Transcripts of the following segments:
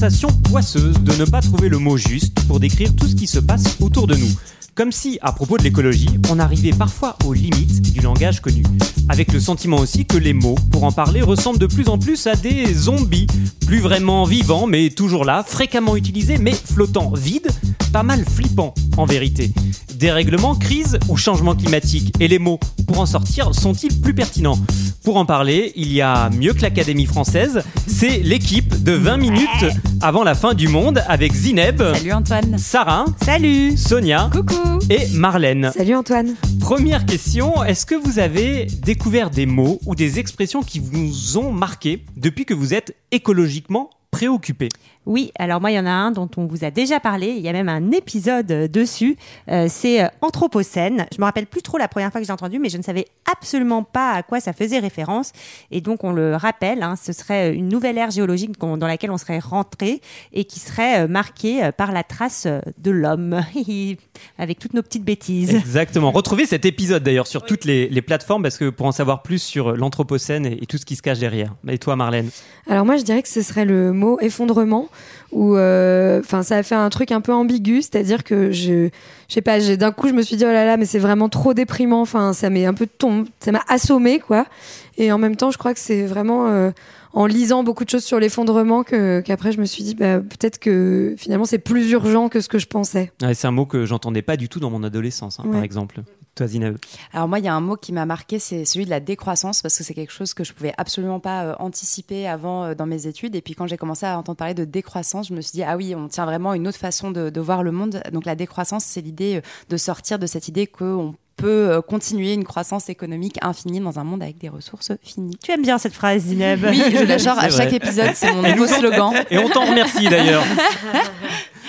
Sensation poisseuse de ne pas trouver le mot juste pour décrire tout ce qui se passe autour de nous. Comme si, à propos de l'écologie, on arrivait parfois aux limites du langage connu. Avec le sentiment aussi que les mots, pour en parler, ressemblent de plus en plus à des zombies. Plus vraiment vivants, mais toujours là, fréquemment utilisés, mais flottant vide, pas mal flippant en vérité. Dérèglement, crise ou changement climatique? Et les mots, pour en sortir, sont-ils plus pertinents? Pour en parler, il y a mieux que l'Académie française, c'est l'équipe de 20 minutes avant la fin du monde avec Zineb, Salut Antoine. Sarah, Salut. Sonia Coucou. et Marlène. Salut Antoine. Première question, est-ce que vous avez découvert des mots ou des expressions qui vous ont marqué depuis que vous êtes écologiquement préoccupé? Oui, alors moi, il y en a un dont on vous a déjà parlé. Il y a même un épisode euh, dessus. Euh, c'est euh, Anthropocène. Je me rappelle plus trop la première fois que j'ai entendu, mais je ne savais absolument pas à quoi ça faisait référence. Et donc, on le rappelle, hein, ce serait une nouvelle ère géologique dans laquelle on serait rentré et qui serait euh, marquée euh, par la trace euh, de l'homme, avec toutes nos petites bêtises. Exactement. Retrouvez cet épisode d'ailleurs sur toutes les, les plateformes parce que pour en savoir plus sur l'Anthropocène et, et tout ce qui se cache derrière. Et toi Marlène? Alors moi je dirais que ce serait le mot effondrement où euh, enfin ça a fait un truc un peu ambigu, c'est-à-dire que je je sais pas, j'ai- d'un coup je me suis dit oh là là mais c'est vraiment trop déprimant, enfin ça m'est un peu tom ça m'a assommé quoi. Et en même temps, je crois que c'est vraiment euh, en lisant beaucoup de choses sur l'effondrement que qu'après je me suis dit bah peut-être que finalement c'est plus urgent que ce que je pensais. Ouais, C'est un mot que j'entendais pas du tout dans mon adolescence hein, par exemple. Toi Zineb Alors moi, il y a un mot qui m'a marqué, c'est celui de la décroissance, parce que c'est quelque chose que je pouvais absolument pas euh, anticiper avant euh, dans mes études. Et puis quand j'ai commencé à entendre parler de décroissance, je me suis dit ah oui, on tient vraiment une autre façon de, de voir le monde. Donc la décroissance, c'est l'idée euh, de sortir de cette idée qu'on peut euh, continuer une croissance économique infinie dans un monde avec des ressources finies. Tu aimes bien cette phrase, Zineb Oui, je à chaque épisode, c'est mon nouveau slogan. Et on t'en remercie d'ailleurs.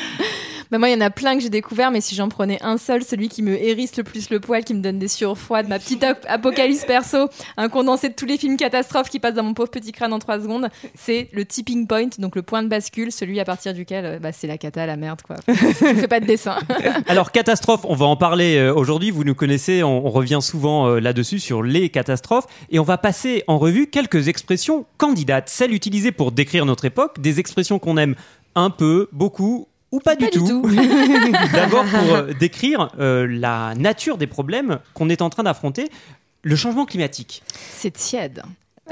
Bah moi, il y en a plein que j'ai découvert, mais si j'en prenais un seul, celui qui me hérisse le plus le poil, qui me donne des sueurs froides, ma petite ap- apocalypse perso, un condensé de tous les films catastrophes qui passent dans mon pauvre petit crâne en trois secondes, c'est le tipping point, donc le point de bascule, celui à partir duquel euh, bah, c'est la cata, la merde, quoi. Je fais pas de dessin. Alors catastrophe, on va en parler euh, aujourd'hui. Vous nous connaissez, on, on revient souvent euh, là-dessus sur les catastrophes et on va passer en revue quelques expressions candidates, celles utilisées pour décrire notre époque, des expressions qu'on aime un peu, beaucoup ou pas, du, Pas du tout. tout. D'abord pour euh, décrire euh, la nature des problèmes qu'on est en train d'affronter, le changement climatique. C'est tiède.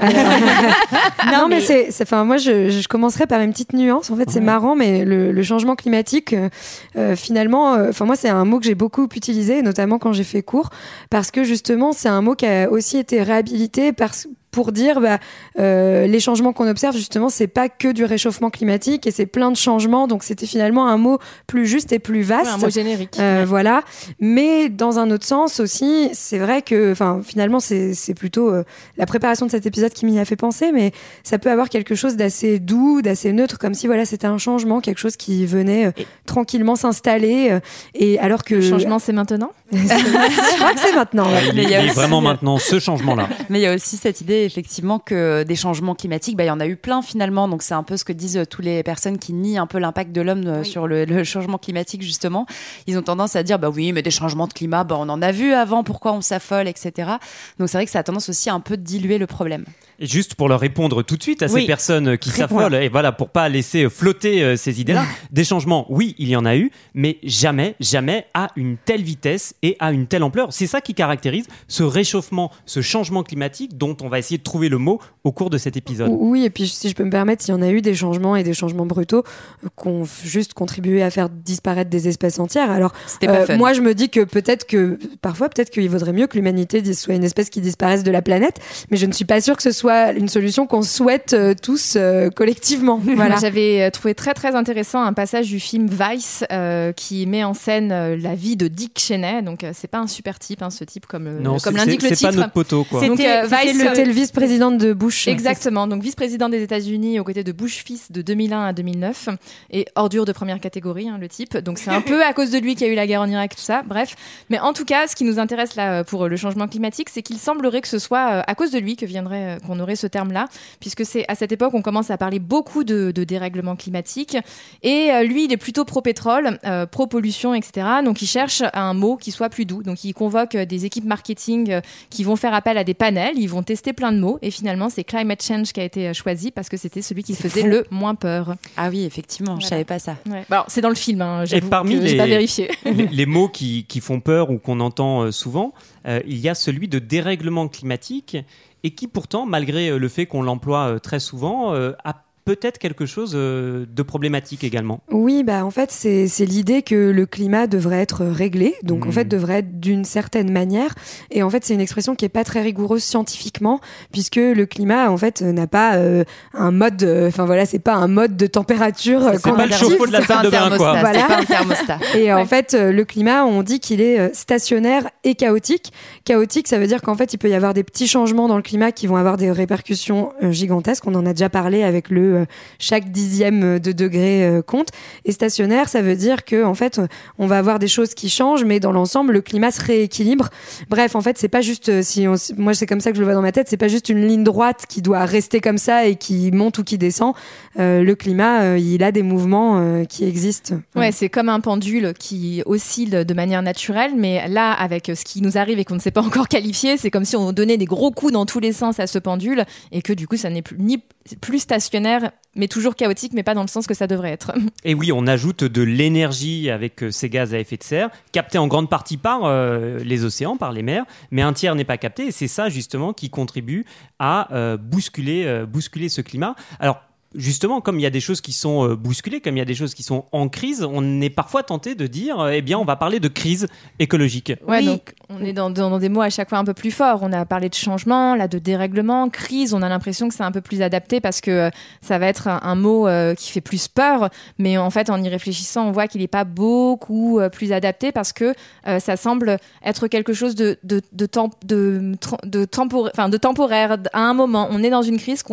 non, mais, c'est, c'est- enfin, moi, je, je commencerai par une petite nuance. En fait, c'est marrant, mais le, le changement climatique, euh, euh, finalement, euh, enfin, moi, c'est un mot que j'ai beaucoup utilisé, notamment quand j'ai fait cours, parce que justement, c'est un mot qui a aussi été réhabilité parce pour dire bah, euh, les changements qu'on observe justement c'est pas que du réchauffement climatique et c'est plein de changements donc c'était finalement un mot plus juste et plus Ouais, vaste un mot générique. euh, voilà. Mais dans un autre sens aussi, c'est vrai que, enfin, finalement, c'est plutôt euh, la préparation de cet épisode qui m'y a fait penser, mais ça peut avoir quelque chose d'assez doux, d'assez neutre, comme si voilà, c'était un changement, quelque chose qui venait euh, tranquillement s'installer. euh, et alors que Le changement, c'est maintenant je crois que c'est maintenant. ouais. Il, Mais il y a aussi vraiment maintenant ce changement-là. Mais il y a aussi cette idée, effectivement, que des changements climatiques, bah, il y en a eu plein finalement. Donc c'est un peu ce que disent euh, toutes les personnes qui nient un peu l'impact de l'homme euh, sur le, le changement climatique, justement. Ils ont tendance à dire, bah oui, mais des changements de climat, bah, on en a vu avant, pourquoi on s'affole, etc. Donc c'est vrai que ça a tendance aussi à un peu diluer le problème. Et juste pour leur répondre tout de suite à ces personnes qui s'affolent, et voilà, pour pas laisser flotter euh, ces idées-là, des changements, oui, il y en a eu, mais jamais, jamais à une telle vitesse et à une telle ampleur. C'est ça qui caractérise ce réchauffement, ce changement climatique dont on va essayer de trouver le mot au cours de cet épisode. Oui, et puis si je peux me permettre, il y en a eu des changements et des changements brutaux euh, qui ont juste contribué à faire disparaître des espèces entières. Alors, pas Euh, moi, je me dis que peut-être que parfois, peut-être qu'il vaudrait mieux que l'humanité soit une espèce qui disparaisse de la planète, mais je ne suis pas sûre que ce soit une solution qu'on souhaite euh, tous euh, collectivement. Voilà. J'avais trouvé très très intéressant un passage du film Vice euh, qui met en scène la vie de Dick Cheney. Donc euh, c'est pas un super type, hein, ce type comme, Non, comme l'indique le c'est pas titre. notre poteau, quoi. C'était- euh, Vice, le vice-présidente de Bush. Exactement, donc vice-présidente des États-Unis aux côtés de Bush fils de 2001 à 2009 et ordure de première catégorie, hein, le type. Donc c'est un peu à cause de lui qu'il y a eu la guerre en Irak, tout ça. Bref, mais en tout cas, ce qui nous intéresse là pour le changement climatique, c'est qu'il semblerait que ce soit à cause de lui que viendrait qu'on aurait ce terme-là, puisque c'est à cette époque on commence à parler beaucoup de, de dérèglement climatique et lui il est plutôt pro-pétrole, pro-pollution, etc. Donc il cherche un mot qui soit plus doux. Donc il convoque des équipes marketing qui vont faire appel à des panels, ils vont tester plein de mots et finalement c'est climate change qui a été choisi parce que c'était celui qui faisait le moins peur. Ah oui, effectivement, je savais pas ça. Bah, c'est dans le film, hein, et parmi que les, pas vérifié. les, les, mots qui, qui, font peur ou qu'on entend euh, souvent, euh, il y a celui de dérèglement climatique et qui pourtant, malgré le fait qu'on l'emploie euh, très souvent, a peut-être quelque chose de problématique également. Oui, bah en fait c'est l'idée que le climat devrait être réglé, donc mmh. en fait devrait être d'une certaine manière. Et en fait c'est une expression qui est pas très rigoureuse scientifiquement, puisque le climat en fait n'a pas euh, un mode, enfin voilà, c'est pas un mode de température. C'est pas le chauffe-eau de la salle de bain quoi. Voilà. Pas un thermostat. Et en fait le climat, on dit qu'il est stationnaire et chaotique. Chaotique, ça veut dire qu'en fait il peut y avoir des petits changements dans le climat qui vont avoir des répercussions gigantesques. On en a déjà parlé avec le chaque dixième de degré euh, compte. Et stationnaire, ça veut dire que en fait, on va avoir des choses qui changent, mais dans l'ensemble, le climat se rééquilibre. Bref, en fait, c'est pas juste euh, si moi c'est comme ça que je le vois dans ma tête, c'est pas juste une ligne droite qui doit rester comme ça et qui monte ou qui descend. Euh, le climat, euh, il a des mouvements euh, qui existent. Ouais, c'est comme un pendule qui oscille de manière naturelle, mais là, avec ce qui nous arrive et qu'on ne sait pas encore qualifier, c'est comme si on donnait des gros coups dans tous les sens à ce pendule et que du coup, ça n'est plus ni plus stationnaire, mais toujours chaotique, mais pas dans le sens que ça devrait être. Et oui, on ajoute de l'énergie avec ces gaz à effet de serre, captés en grande partie par euh, les océans, par les mers, mais un tiers n'est pas capté, et c'est ça justement qui contribue à euh, bousculer, euh, bousculer ce climat. Alors, justement, comme il y a des choses qui sont euh, bousculées, comme il y a des choses qui sont en crise, on est parfois tenté de dire, euh, eh bien, on va parler de crise écologique. Ouais, donc on est dans, dans, des mots à chaque fois un peu plus forts. On a parlé de changement, là, de dérèglement, crise. On a l'impression que c'est un peu plus adapté parce que euh, ça va être un, mot qui fait plus peur. Mais en fait, en y réfléchissant, on voit qu'il n'est pas beaucoup plus adapté parce que ça semble être quelque chose de, de, de, temp de, de, temporaire, enfin, de temporaire. À un moment, on est dans une crise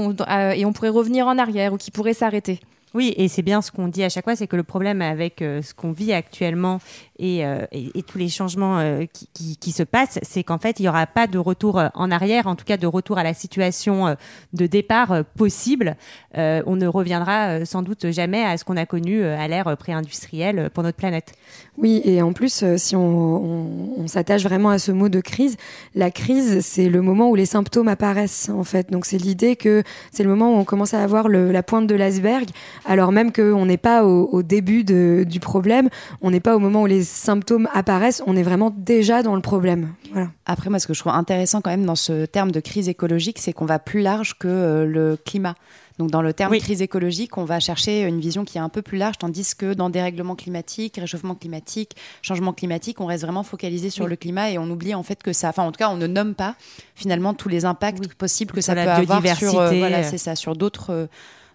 et on pourrait revenir en arrière ou qui pourrait s'arrêter. Oui, et c'est bien ce qu'on dit à chaque fois, c'est que le problème avec euh, ce qu'on vit actuellement et, euh, et, tous les changements euh, qui, se passent, c'est qu'en fait, il n'y aura pas de retour en arrière, en tout cas de retour à la situation de départ possible. on ne reviendra sans doute jamais à ce qu'on a connu à l'ère pré-industrielle pour notre planète. Oui, et en plus, si on, s'attache vraiment à ce mot de crise, la crise, c'est le moment où les symptômes apparaissent, en fait. Donc c'est l'idée que c'est le moment où on commence à avoir la pointe de l'iceberg alors même qu'on n'est pas au, début du problème, on n'est pas au moment où les symptômes apparaissent, on est vraiment déjà dans le problème. Voilà. Après, moi, ce que je trouve intéressant quand même dans ce terme de crise écologique, c'est qu'on va plus large que euh, le climat. Donc dans le terme oui. crise écologique, on va chercher une vision qui est un peu plus large, tandis que dans dérèglement climatique, réchauffement climatique, changement climatique, on reste vraiment focalisé sur oui. le climat et on oublie en fait que ça, enfin en tout cas, on ne nomme pas finalement tous les impacts oui. possibles que ça peut avoir sur, euh, voilà, c'est ça, sur d'autres. Euh,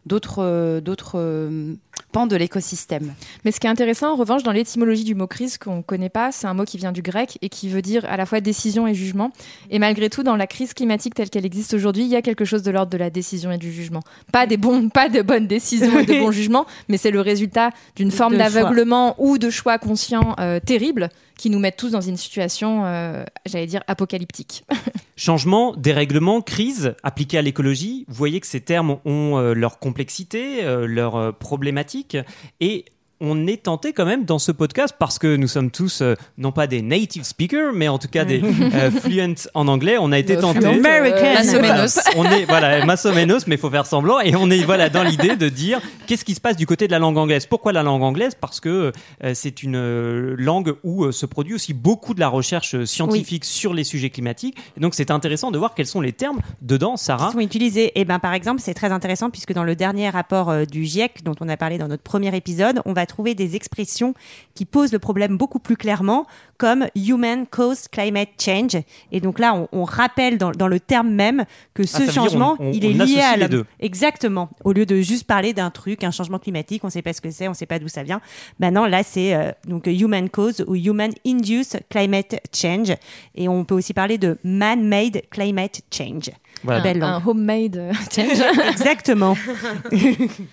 d'autres euh, d'autres euh, pans de l'écosystème. Mais ce qui est intéressant en revanche dans l'étymologie du mot crise qu'on ne connaît pas, c'est un mot qui vient du grec et qui veut dire à la fois décision et jugement. Et malgré tout, dans la crise climatique telle qu'elle existe aujourd'hui, il y a quelque chose de l'ordre de la décision et du jugement. Pas des bons, pas de bonnes décisions et de bons jugements, mais c'est le résultat d'une forme d'aveuglement ou de choix conscients euh, terribles qui nous mettent tous dans une situation, euh, j'allais dire, apocalyptique. Changement, dérèglement, crise appliquée à l'écologie, vous voyez que ces termes ont euh, leur complexité, euh, leur problématique, et on est tenté quand même dans ce podcast parce que nous sommes tous euh, non pas des native speakers mais en tout cas des euh, fluent en anglais. On a été tenté euh, on est voilà massomenos mais faut faire semblant. Et on est voilà dans l'idée de dire qu'est-ce qui se passe du côté de la langue anglaise. Pourquoi la langue anglaise? Parce que euh, c'est une euh, langue où se produit aussi beaucoup de la recherche scientifique oui. sur les sujets climatiques. Et donc c'est intéressant de voir quels sont les termes dedans Sarah. Qui sont utilisés. Et eh ben par exemple c'est très intéressant puisque dans le dernier rapport du GIEC dont on a parlé dans notre premier épisode on va trouver des expressions qui posent le problème beaucoup plus clairement, comme human caused climate change. Et donc là, on, on rappelle dans, dans, le terme même que ce ah, changement, on, on, il est lié à l'homme. Exactement. Au lieu de juste parler d'un truc, un changement climatique, on ne sait pas ce que c'est, on ne sait pas d'où ça vient. Maintenant, là, c'est euh, donc human cause ou human induced climate change. Et on peut aussi parler de man-made climate change. Voilà. Un homemade euh, change. Exactement.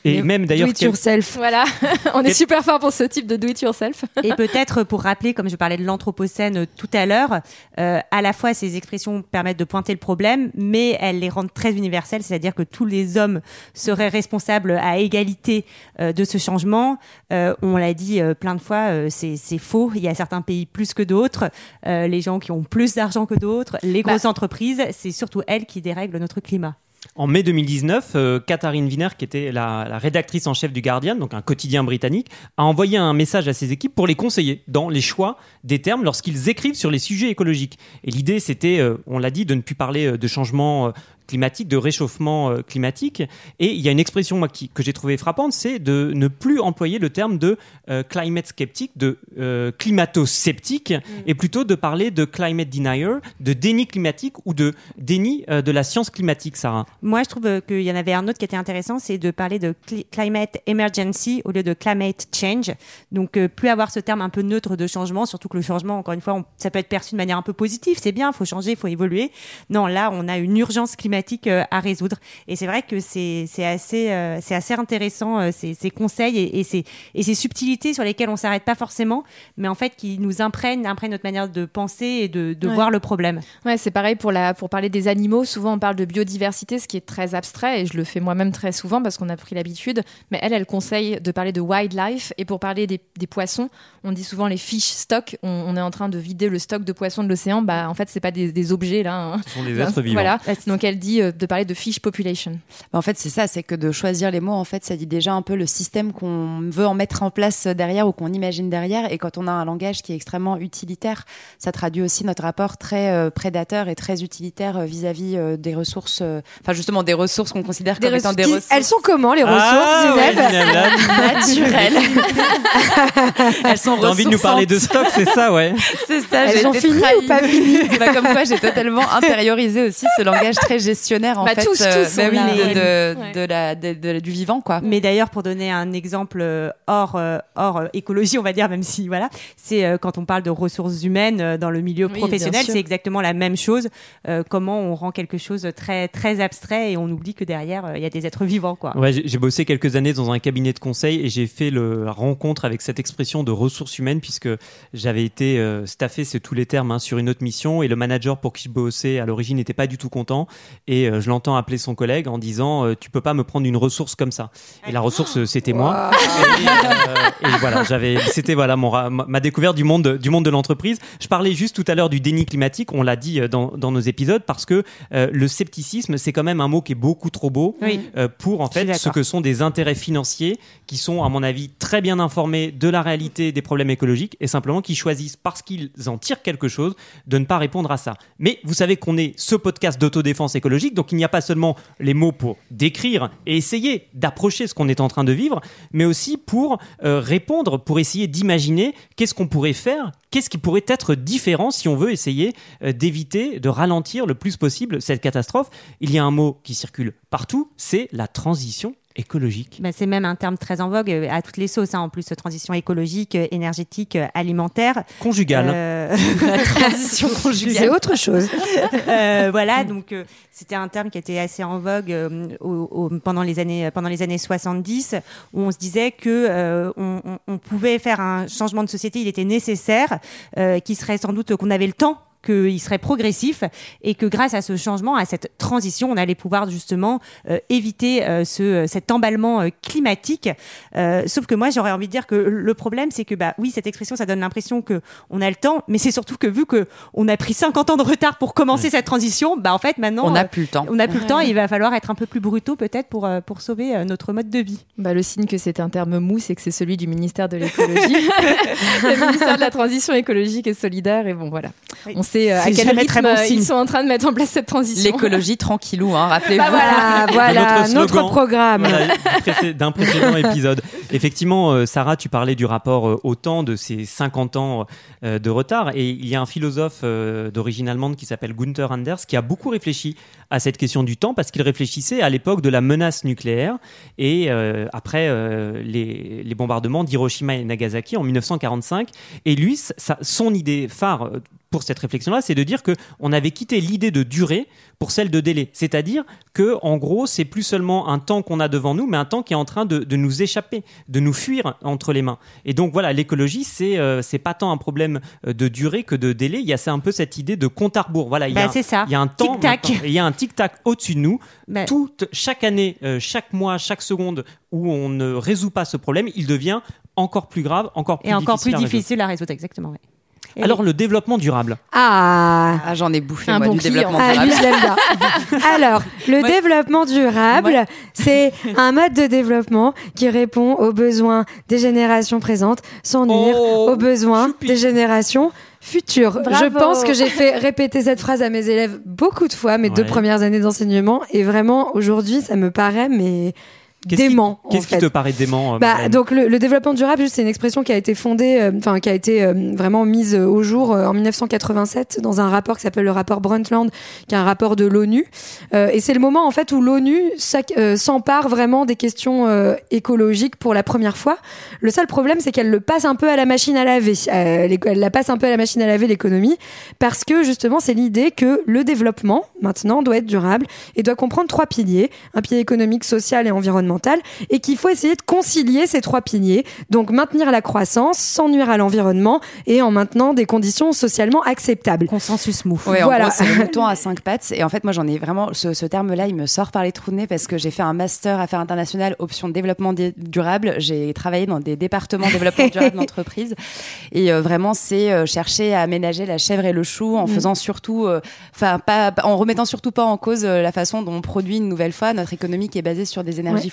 Et même Do d'ailleurs, it quel- yourself. voilà, on est super fort pour ce type de do it yourself. Et peut-être pour rappeler, comme je parlais de l'anthropocène euh, tout à l'heure, euh, à la fois ces expressions permettent de pointer le problème, mais elles les rendent très universelles, c'est-à-dire que tous les hommes seraient responsables à égalité euh, de ce changement. Euh, on l'a dit euh, plein de fois, euh, c'est faux. Il y a certains pays plus que d'autres, euh, les gens qui ont plus d'argent que d'autres, les Bah. grosses entreprises, c'est surtout elles qui dérèglent notre climat. En mai 2019, euh, Katharine Wiener, qui était la, rédactrice en chef du Guardian, donc un quotidien britannique, a envoyé un message à ses équipes pour les conseiller dans les choix des termes lorsqu'ils écrivent sur les sujets écologiques. Et l'idée, c'était, euh, on l'a dit, de ne plus parler euh, de changement euh, climatique, de réchauffement euh, climatique. Et il y a une expression moi, qui, que j'ai trouvée frappante, c'est de ne plus employer le terme de euh, climate sceptique, de euh, climato-sceptique, et plutôt de parler de climate denier, de déni climatique ou de déni de la science climatique, Sarah. Moi, je trouve qu'il y en avait un autre qui était intéressant, c'est de parler de cli- climate emergency au lieu de climate change. Donc, plus avoir ce terme un peu neutre de changement, surtout que le changement, encore une fois, on- ça peut être perçu de manière un peu positive. C'est bien, il faut changer, il faut évoluer. Non, là, on a une urgence climatique euh, à résoudre. Et c'est vrai que c'est c'est assez, euh, c'est assez intéressant, euh, ces, ces conseils et, et, ces, et ces subtilités sur lesquelles on s'arrête pas forcément, mais en fait qui nous imprègnent, imprègnent notre manière de penser et de, de Ouais. voir le problème. Ouais, c'est pareil pour, la, pour parler des animaux. Souvent, on parle de biodiversité, ce qui est très abstrait, et je le fais moi-même très souvent parce qu'on a pris l'habitude. Mais elle, elle conseille de parler de wildlife. Et pour parler des, des poissons, on dit souvent les fish stock. On, on est en train de vider le stock de poissons de l'océan. Bah, en fait, c'est pas des, des objets là. hein. Ce sont des êtres vivants. Voilà. Donc, elle dit euh, de parler de fish population. Bah, En fait, c'est ça, c'est que de choisir les mots, en fait, ça dit déjà un peu le système qu'on veut en mettre en place derrière ou qu'on imagine derrière. Et quand on a un langage qui est extrêmement utilitaire, ça traduit aussi notre rapport très euh, prédateur et très utilitaire euh, vis-à-vis euh, des ressources, euh, enfin justement des ressources qu'on considère Des comme étant des Qui- ressources Elles sont comment les ressources, Ah, ouais, naturelles. Elles sont T'as envie de nous parler de stock, c'est ça, ouais. C'est ça, Elles j'ai ont fini ou pas fini Bah, Comme quoi, j'ai totalement intériorisé aussi ce langage très gestionnaire en Bah, fait, tous, euh, tous, bah oui, de, de, Ouais. de la, de- de- du vivant quoi. Mais d'ailleurs, pour donner un exemple euh, hors, euh, hors écologie, on va dire, même si voilà, c'est euh, quand on parle de ressources humaines euh, dans le milieu Oui, professionnel, c'est exactement la même chose. Euh, comment on rend quelque chose très très abstrait et on oublie que derrière euh, il y a des êtres vivants, quoi. Ouais, j'ai j'ai bossé quelques années dans un cabinet de conseil et j'ai fait le, la rencontre avec cette expression de ressources humaines puisque j'avais été euh, staffé, c'est tous les termes, hein, sur une autre mission et le manager pour qui je bossais à l'origine n'était pas du tout content et euh, je l'entends appeler son collègue en disant euh, tu peux pas me prendre une ressource comme ça. Et la ressource euh, c'était moi. Et, euh, et voilà, j'avais, c'était voilà mon, ma découverte du monde, du monde de l'entreprise. Je parlais juste tout à l'heure du déni climatique, on l'a dit dans, dans nos épisodes, parce que euh, le scepticisme, c'est quand même un mot qui est beaucoup trop beau Oui. euh, pour en fait ce que sont des intérêts financiers qui sont, à mon avis, très bien informés de la réalité des problèmes écologiques et simplement qui choisissent parce qu'ils en tirent quelque chose de ne pas répondre à ça. Mais vous savez qu'on est ce podcast d'autodéfense écologique, donc il n'y a pas seulement les mots pour décrire et essayer d'approcher ce qu'on est en train de vivre, mais aussi pour euh, répondre, pour essayer d'imaginer qu'est-ce qu'on pourrait faire, qu'est-ce qui pourrait être différent si on veut essayer euh, d'éviter, de ralentir le plus possible cette catastrophe. Il y a un mot qui circule partout, c'est la transition écologique. Bah, c'est même un terme très en vogue euh, à toutes les sauces, hein, en plus, transition écologique, euh, énergétique, euh, alimentaire. Conjugale. Euh, La transition C'est conjugale. autre chose. Euh, voilà, donc euh, c'était un terme qui était assez en vogue euh, au- au- pendant les années pendant les années 70 où on se disait que euh, on, pouvait faire un changement de société, il était nécessaire, euh, qui serait sans doute qu'on avait le temps qu'il serait progressif et que grâce à ce changement, à cette transition, on allait pouvoir justement euh, éviter euh, ce, cet emballement euh, climatique. Euh, sauf que moi, j'aurais envie de dire que le problème, c'est que bah oui, cette expression, ça donne l'impression que on a le temps, mais c'est surtout que vu que on a pris 50 ans de retard pour commencer cette transition, bah en fait maintenant On euh, n'a plus le temps. on n'a plus le temps. et Il va falloir être un peu plus brutaux peut-être pour euh, pour sauver euh, notre mode de vie. Bah, le signe que c'est un terme mou, c'est que c'est celui du ministère de l'écologie, le ministère de la transition écologique et solidaire. Et bon, voilà. Oui. On sait euh, à quel rythme très bon euh, ils sont en train de mettre en place cette transition. L'écologie tranquillou, hein, rappelez-vous. Bah voilà. Voilà, Notre notre, slogan. programme. Voilà, d'un précédent épisode. Effectivement, euh, Sarah, tu parlais du rapport euh, au temps de ces 50 ans euh, de retard. Et il y a un philosophe euh, d'origine allemande qui s'appelle Gunther Anders qui a beaucoup réfléchi à cette question du temps parce qu'il réfléchissait à l'époque de la menace nucléaire et euh, après euh, les, les bombardements d'Hiroshima et Nagasaki en 1945. Et lui, sa- son idée phare, pour cette réflexion-là, c'est de dire que on avait quitté l'idée de durée pour celle de délai. C'est-à-dire que, en gros, c'est plus seulement un temps qu'on a devant nous, mais un temps qui est en train de, de nous échapper, de nous fuir entre les mains. Et donc voilà, l'écologie, c'est euh, c'est pas tant un problème euh, de durée que de délai. Il y a c'est un peu cette idée de compte à rebours. Voilà, il y Bah, a, un- c'est ça. il y a un temps, Tic-tac. maintenant. Et il y a un tic tac au-dessus de nous. Bah, Toute chaque année, euh, chaque mois, chaque seconde où on ne résout pas ce problème, il devient encore plus grave, encore plus et encore difficile plus à résoudre. difficile à résoudre, exactement. ouais. Et Alors le développement durable. Ah Ah, j'en ai bouffé, Un moi, bon du client. développement Ah, durable. lui, je l'aime bien. Alors, le développement durable, c'est un mode de développement qui répond aux besoins des générations présentes sans nuire Oh, aux besoins choupi. des générations futures. Bravo. Je pense que j'ai fait répéter cette phrase à mes élèves beaucoup de fois, mes deux premières années d'enseignement, et vraiment, aujourd'hui, ça me paraît, mais Qu'est-ce dément. en Qu'est-ce qui te paraît dément euh, Bah, donc le, le développement durable, c'est une expression qui a été fondée, euh, enfin qui a été euh, vraiment mise au jour en 1987 dans un rapport qui s'appelle le rapport Brundtland, qui est un rapport de l'ONU. Et c'est le moment en fait où l'ONU s'empare vraiment des questions écologiques pour la première fois. Le seul problème, c'est qu'elle le passe un peu à la machine à laver. Elle la passe un peu à la machine à laver l'économie, parce que justement, c'est l'idée que le développement maintenant doit être durable et doit comprendre trois piliers un pilier économique, social et environnemental, et qu'il faut essayer de concilier ces trois piliers, donc maintenir la croissance sans nuire à l'environnement et en maintenant des conditions socialement acceptables. Consensus mou. Ouais, Voilà. c'est le mouton à cinq pattes. Et en fait, moi, j'en ai vraiment. Ce, ce terme-là, il me sort par les trous de nez parce que j'ai fait un master affaires internationales, option développement dé- durable. J'ai travaillé dans des départements développement durable d'entreprise. Et euh, vraiment, c'est euh, chercher à aménager la chèvre et le chou en faisant surtout. euh, Enfin, pas, pas- en remettant surtout pas en cause euh, la façon dont on produit une nouvelle fois notre économie qui est basée sur des énergies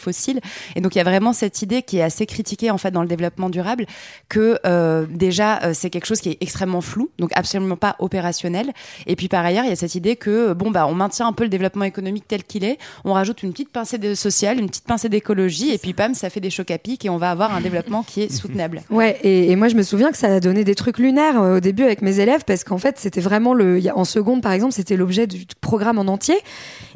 Et donc, il y a vraiment cette idée qui est assez critiquée, en fait, dans le développement durable, que euh, déjà, euh, c'est quelque chose qui est extrêmement flou, donc absolument pas opérationnel. Et puis par ailleurs, il y a cette idée que bon bah on maintient un peu le développement économique tel qu'il est, on rajoute une petite pincée de social, une petite pincée d'écologie, et puis pam, ça fait des chocs à pic et on va avoir un développement qui est soutenable. Ouais, et, moi je me souviens que ça a donné des trucs lunaires euh, au début avec mes élèves parce qu'en fait c'était vraiment le, en seconde par exemple, c'était l'objet du programme en entier.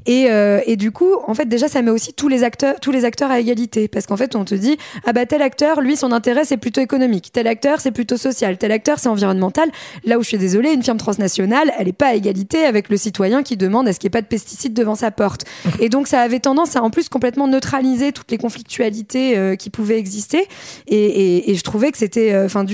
Et, euh, et du coup, en fait, déjà, ça met aussi tous les acteurs, tous les acteurs à égalité, parce qu'en fait, on te dit, ah bah tel acteur, lui, son intérêt c'est plutôt économique, tel acteur c'est plutôt social, tel acteur c'est environnemental. Là où je suis désolée, une firme transnationale, elle est pas à égalité avec le citoyen qui demande à ce qu'il n'y ait pas de pesticides devant sa porte. Et donc, ça avait tendance à en plus complètement neutraliser toutes les conflictualités euh, qui pouvaient exister. Et, et, je trouvais que c'était, euh, enfin,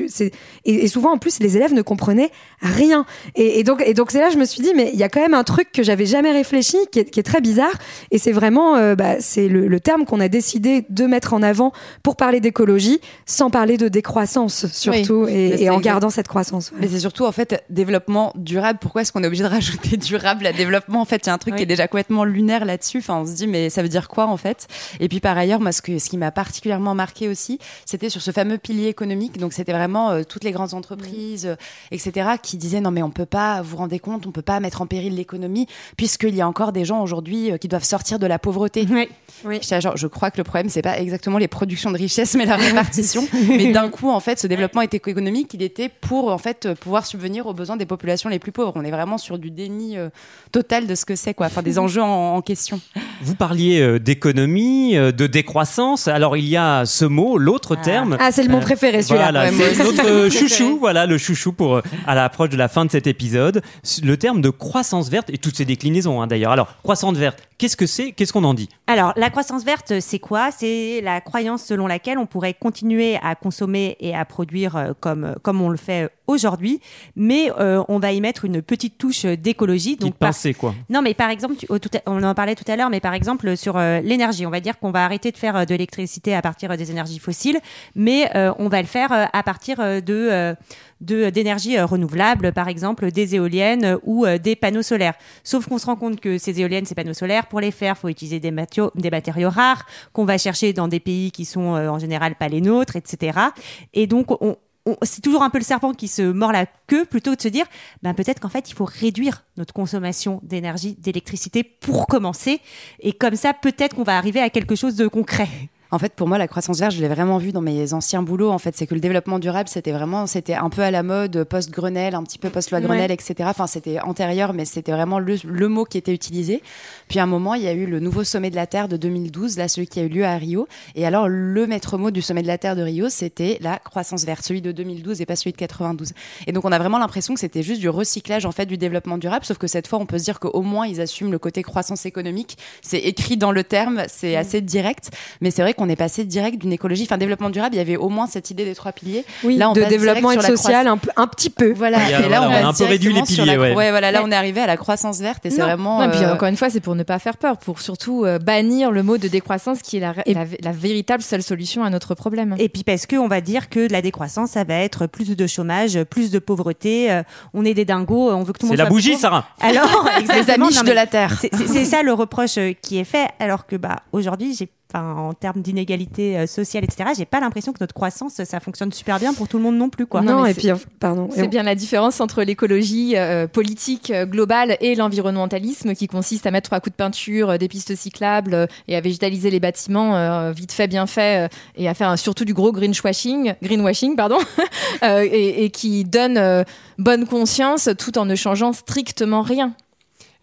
et, souvent en plus, les élèves ne comprenaient rien. Et, donc, et donc c'est là, je me suis dit, mais il y a quand même un truc que j'avais jamais réfléchi, qui est, qui est très bizarre. Et c'est vraiment, euh, bah, c'est le, le terme qu'on a décidé de mettre en avant pour parler d'écologie, sans parler de décroissance surtout, et, en gardant cette croissance. ouais. Mais c'est surtout en fait développement durable. Pourquoi est-ce qu'on est obligé de rajouter durable à développement En fait, il y a un truc Oui. qui est déjà complètement lunaire là-dessus. Enfin, on se dit mais ça veut dire quoi en fait? Et puis par ailleurs, moi, ce, que, ce qui m'a particulièrement marqué aussi, c'était sur ce fameux pilier économique. Donc c'était vraiment euh, toutes les grandes entreprises, euh, etc., qui disaient non mais on peut pas, vous vous rendez compte, on peut pas mettre en péril l'économie puisqu'il y a encore des gens aujourd'hui euh, qui doivent sortir de la pauvreté. Oui. Oui. J'étais là, genre, je crois que le problème, c'est pas exactement les productions de richesse, mais la répartition. mais d'un coup, en fait, ce développement était économique, il était pour, en fait, euh, pouvoir subvenir aux besoins des populations les plus pauvres. On est vraiment sur du déni euh, total de ce que c'est, quoi. Enfin, des enjeux en, en question. Vous parliez euh, d'économie, euh, de décroissance. Alors il y a ce mot, l'autre terme. Ah, c'est le mot Euh, préféré celui-là. Voilà, c'est notre chouchou, voilà le chouchou pour à l'approche de la fin de cet épisode. Le terme de croissance verte et toutes ses déclinaisons hein, d'ailleurs. Alors croissance verte, qu'est-ce que c'est? Qu'est-ce qu'on en dit? Alors, la croissance verte, c'est quoi? C'est la croyance selon laquelle on pourrait continuer à consommer et à produire euh, comme, comme on le fait aujourd'hui, mais euh, on va y mettre une petite touche d'écologie. Petite par- pincée quoi. Non, mais par exemple, tu- on en parlait tout à l'heure, mais par exemple sur euh, l'énergie, on va dire qu'on va arrêter de faire euh, de l'électricité à partir des énergies fossiles, mais euh, on va le faire à partir de d'énergie renouvelable, par exemple des éoliennes ou des panneaux solaires. Sauf qu'on se rend compte que ces éoliennes, ces panneaux solaires, pour les faire, faut utiliser des matériaux, des matériaux rares qu'on va chercher dans des pays qui sont en général pas les nôtres, etc. Et donc on on- c'est toujours un peu le serpent qui se mord la queue plutôt que de se dire ben peut-être qu'en fait il faut réduire notre consommation d'énergie d'électricité pour commencer. Et comme ça peut-être qu'on va arriver à quelque chose de concret En fait, pour moi, la croissance verte, je l'ai vraiment vu dans mes anciens boulots. En fait, c'est que le développement durable, c'était vraiment, c'était un peu à la mode, post-Grenelle, un petit peu post-loi Grenelle, etc. Enfin, c'était antérieur, mais c'était vraiment le, le, mot qui était utilisé. Puis à un moment, il y a eu le nouveau sommet de la Terre de 2012, là, celui qui a eu lieu à Rio. Et alors, le maître mot du sommet de la Terre de Rio, c'était la croissance verte, celui de 2012 et pas celui de 92. Et donc, on a vraiment l'impression que c'était juste du recyclage, en fait, du développement durable, sauf que cette fois, on peut se dire qu'au moins, ils assument le côté croissance économique. C'est écrit dans le terme, c'est mm. assez direct. Mais c'est vrai qu'on est passé direct d'une écologie, enfin, développement durable, il y avait au moins cette idée des trois piliers. Oui, là, on de développement social, un, un, petit peu. Voilà. Et, là, on, a un peu réduit les piliers, ouais. voilà, là, on est arrivé à la croissance verte et c'est vraiment. Non, puis euh, encore une fois, c'est pour ne pas faire peur, pour surtout euh, bannir le mot de décroissance qui est la, la, véritable seule solution à notre problème. Et puis parce qu'on va dire que la décroissance, ça va être plus de chômage, plus de pauvreté, euh, on est des dingos, on veut que tout le monde. C'est la bougie, Sarah. Alors, les amiches de la terre. C'est ça le reproche qui est fait, alors que bah aujourd'hui, j'ai en termes d'inégalité euh, sociale, etc., j'ai pas l'impression que notre croissance, ça fonctionne super bien pour tout le monde non plus. Quoi. Non, et puis, pardon. C'est bien la différence entre l'écologie euh, politique euh, globale et l'environnementalisme qui consiste à mettre trois coups de peinture, des pistes cyclables et à végétaliser les bâtiments vite fait, bien fait et à faire surtout du gros greenwashing, greenwashing pardon, et, et, qui donne bonne conscience tout en ne changeant strictement rien.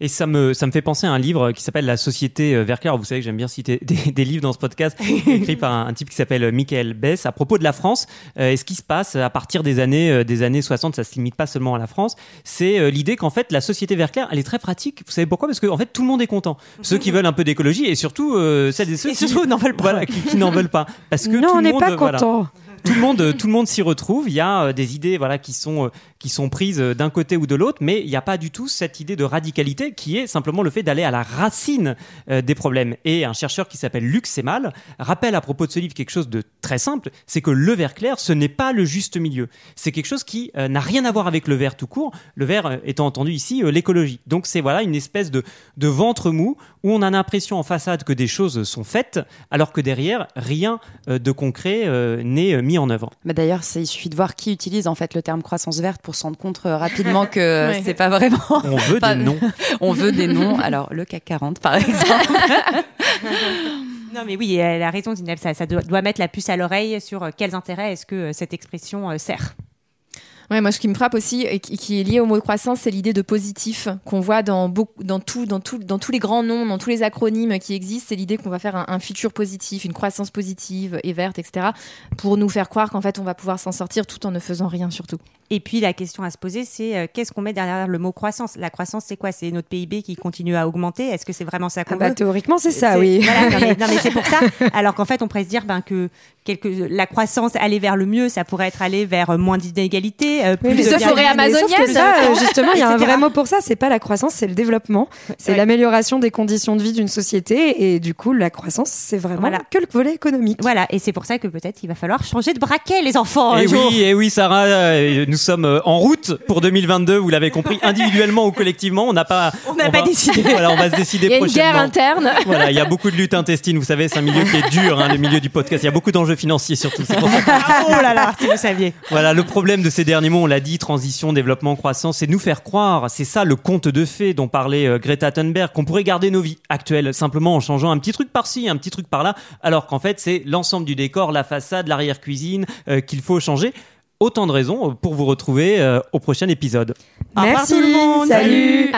Et ça me, ça me fait penser à un livre qui s'appelle La Société euh, Verclair. Vous savez que j'aime bien citer des, des, livres dans ce podcast, écrit par un, type qui s'appelle Michael Bess à propos de la France. Euh, et ce qui se passe à partir des années, euh, des années 60, ça se limite pas seulement à la France, c'est l'idée qu'en fait la Société Verclair, elle est très pratique. Vous savez pourquoi? Parce qu'en en fait tout le monde est content. Ceux qui veulent un peu d'écologie et surtout celles et ceux qui, n'en veulent pas. Voilà, qui, n'en veulent pas. Parce que non, on n'est pas content. tout le monde, tout le monde s'y retrouve. Il y a des idées, voilà, qui sont qui sont prises d'un côté ou de l'autre, mais il n'y a pas du tout cette idée de radicalité qui est simplement le fait d'aller à la racine euh, des problèmes. Et un chercheur qui s'appelle Luc Semal rappelle à propos de ce livre quelque chose de très simple, c'est que le vert clair, ce n'est pas le juste milieu. C'est quelque chose qui euh, n'a rien à voir avec le vert tout court, le vert euh, étant entendu ici l'écologie. Donc c'est voilà une espèce de, de ventre mou où on a l'impression en façade que des choses sont faites, alors que derrière, rien de concret n'est mis en œuvre. D'ailleurs, il suffit de voir qui utilise en fait le terme croissance verte pour se rendre compte rapidement que c'est pas vraiment. On veut des noms. On veut des noms. Alors, le CAC 40, par exemple. Non, mais oui, elle a raison, Zineb. Ça, ça doit, mettre la puce à l'oreille sur euh, quels intérêts est-ce que euh, cette expression euh, sert. Ouais, moi, ce qui me frappe aussi et qui est lié au mot de croissance, c'est l'idée de positif qu'on voit dans, beaucoup, dans, tout, dans, tout, dans tous les grands noms, dans tous les acronymes qui existent. C'est l'idée qu'on va faire un, un, futur positif, une croissance positive et verte, etc. pour nous faire croire qu'en fait, on va pouvoir s'en sortir tout en ne faisant rien surtout. Et puis la question à se poser, c'est euh, qu'est-ce qu'on met derrière le mot croissance? La croissance, c'est quoi? C'est notre PIB qui continue à augmenter? Est-ce que c'est vraiment ça qu'on ah bah, Théoriquement, c'est ça, oui. non, mais, c'est pour ça. Alors qu'en fait, on pourrait se dire ben, que quelque, la croissance, aller vers le mieux, ça pourrait être aller vers euh, moins d'inégalités, euh, plus de forêts amazoniennes. justement, il y a un vrai mot pour ça. C'est pas la croissance, c'est le développement. C'est l'amélioration des conditions de vie d'une société. Et du coup, la croissance, c'est vraiment que le volet économique. Voilà. Et c'est pour ça que peut-être il va falloir changer de braquet, les enfants. Et oui, et oui, Sarah, nous sommes euh, en route pour 2022. Vous l'avez compris, individuellement ou collectivement, on n'a pas. On n'a pas décidé. Voilà, on va se décider prochainement. Il y a une guerre interne. Voilà, il y a beaucoup de lutte intestine. Vous savez, c'est un milieu qui est dur, hein, le milieu du podcast. Il y a beaucoup d'enjeux financiers surtout. Pour ça. oh là là, si vous saviez. Voilà, le problème de ces derniers mots, on l'a dit, transition, développement, croissance, c'est nous faire croire. C'est ça le conte de fées dont parlait euh, Greta Thunberg, qu'on pourrait garder nos vies actuelles simplement en changeant un petit truc par-ci, un petit truc par-là, alors qu'en fait c'est l'ensemble du décor, la façade, l'arrière-cuisine euh, qu'il faut changer autant de raisons euh, pour vous retrouver euh, au prochain épisode. Merci, tout le monde. salut.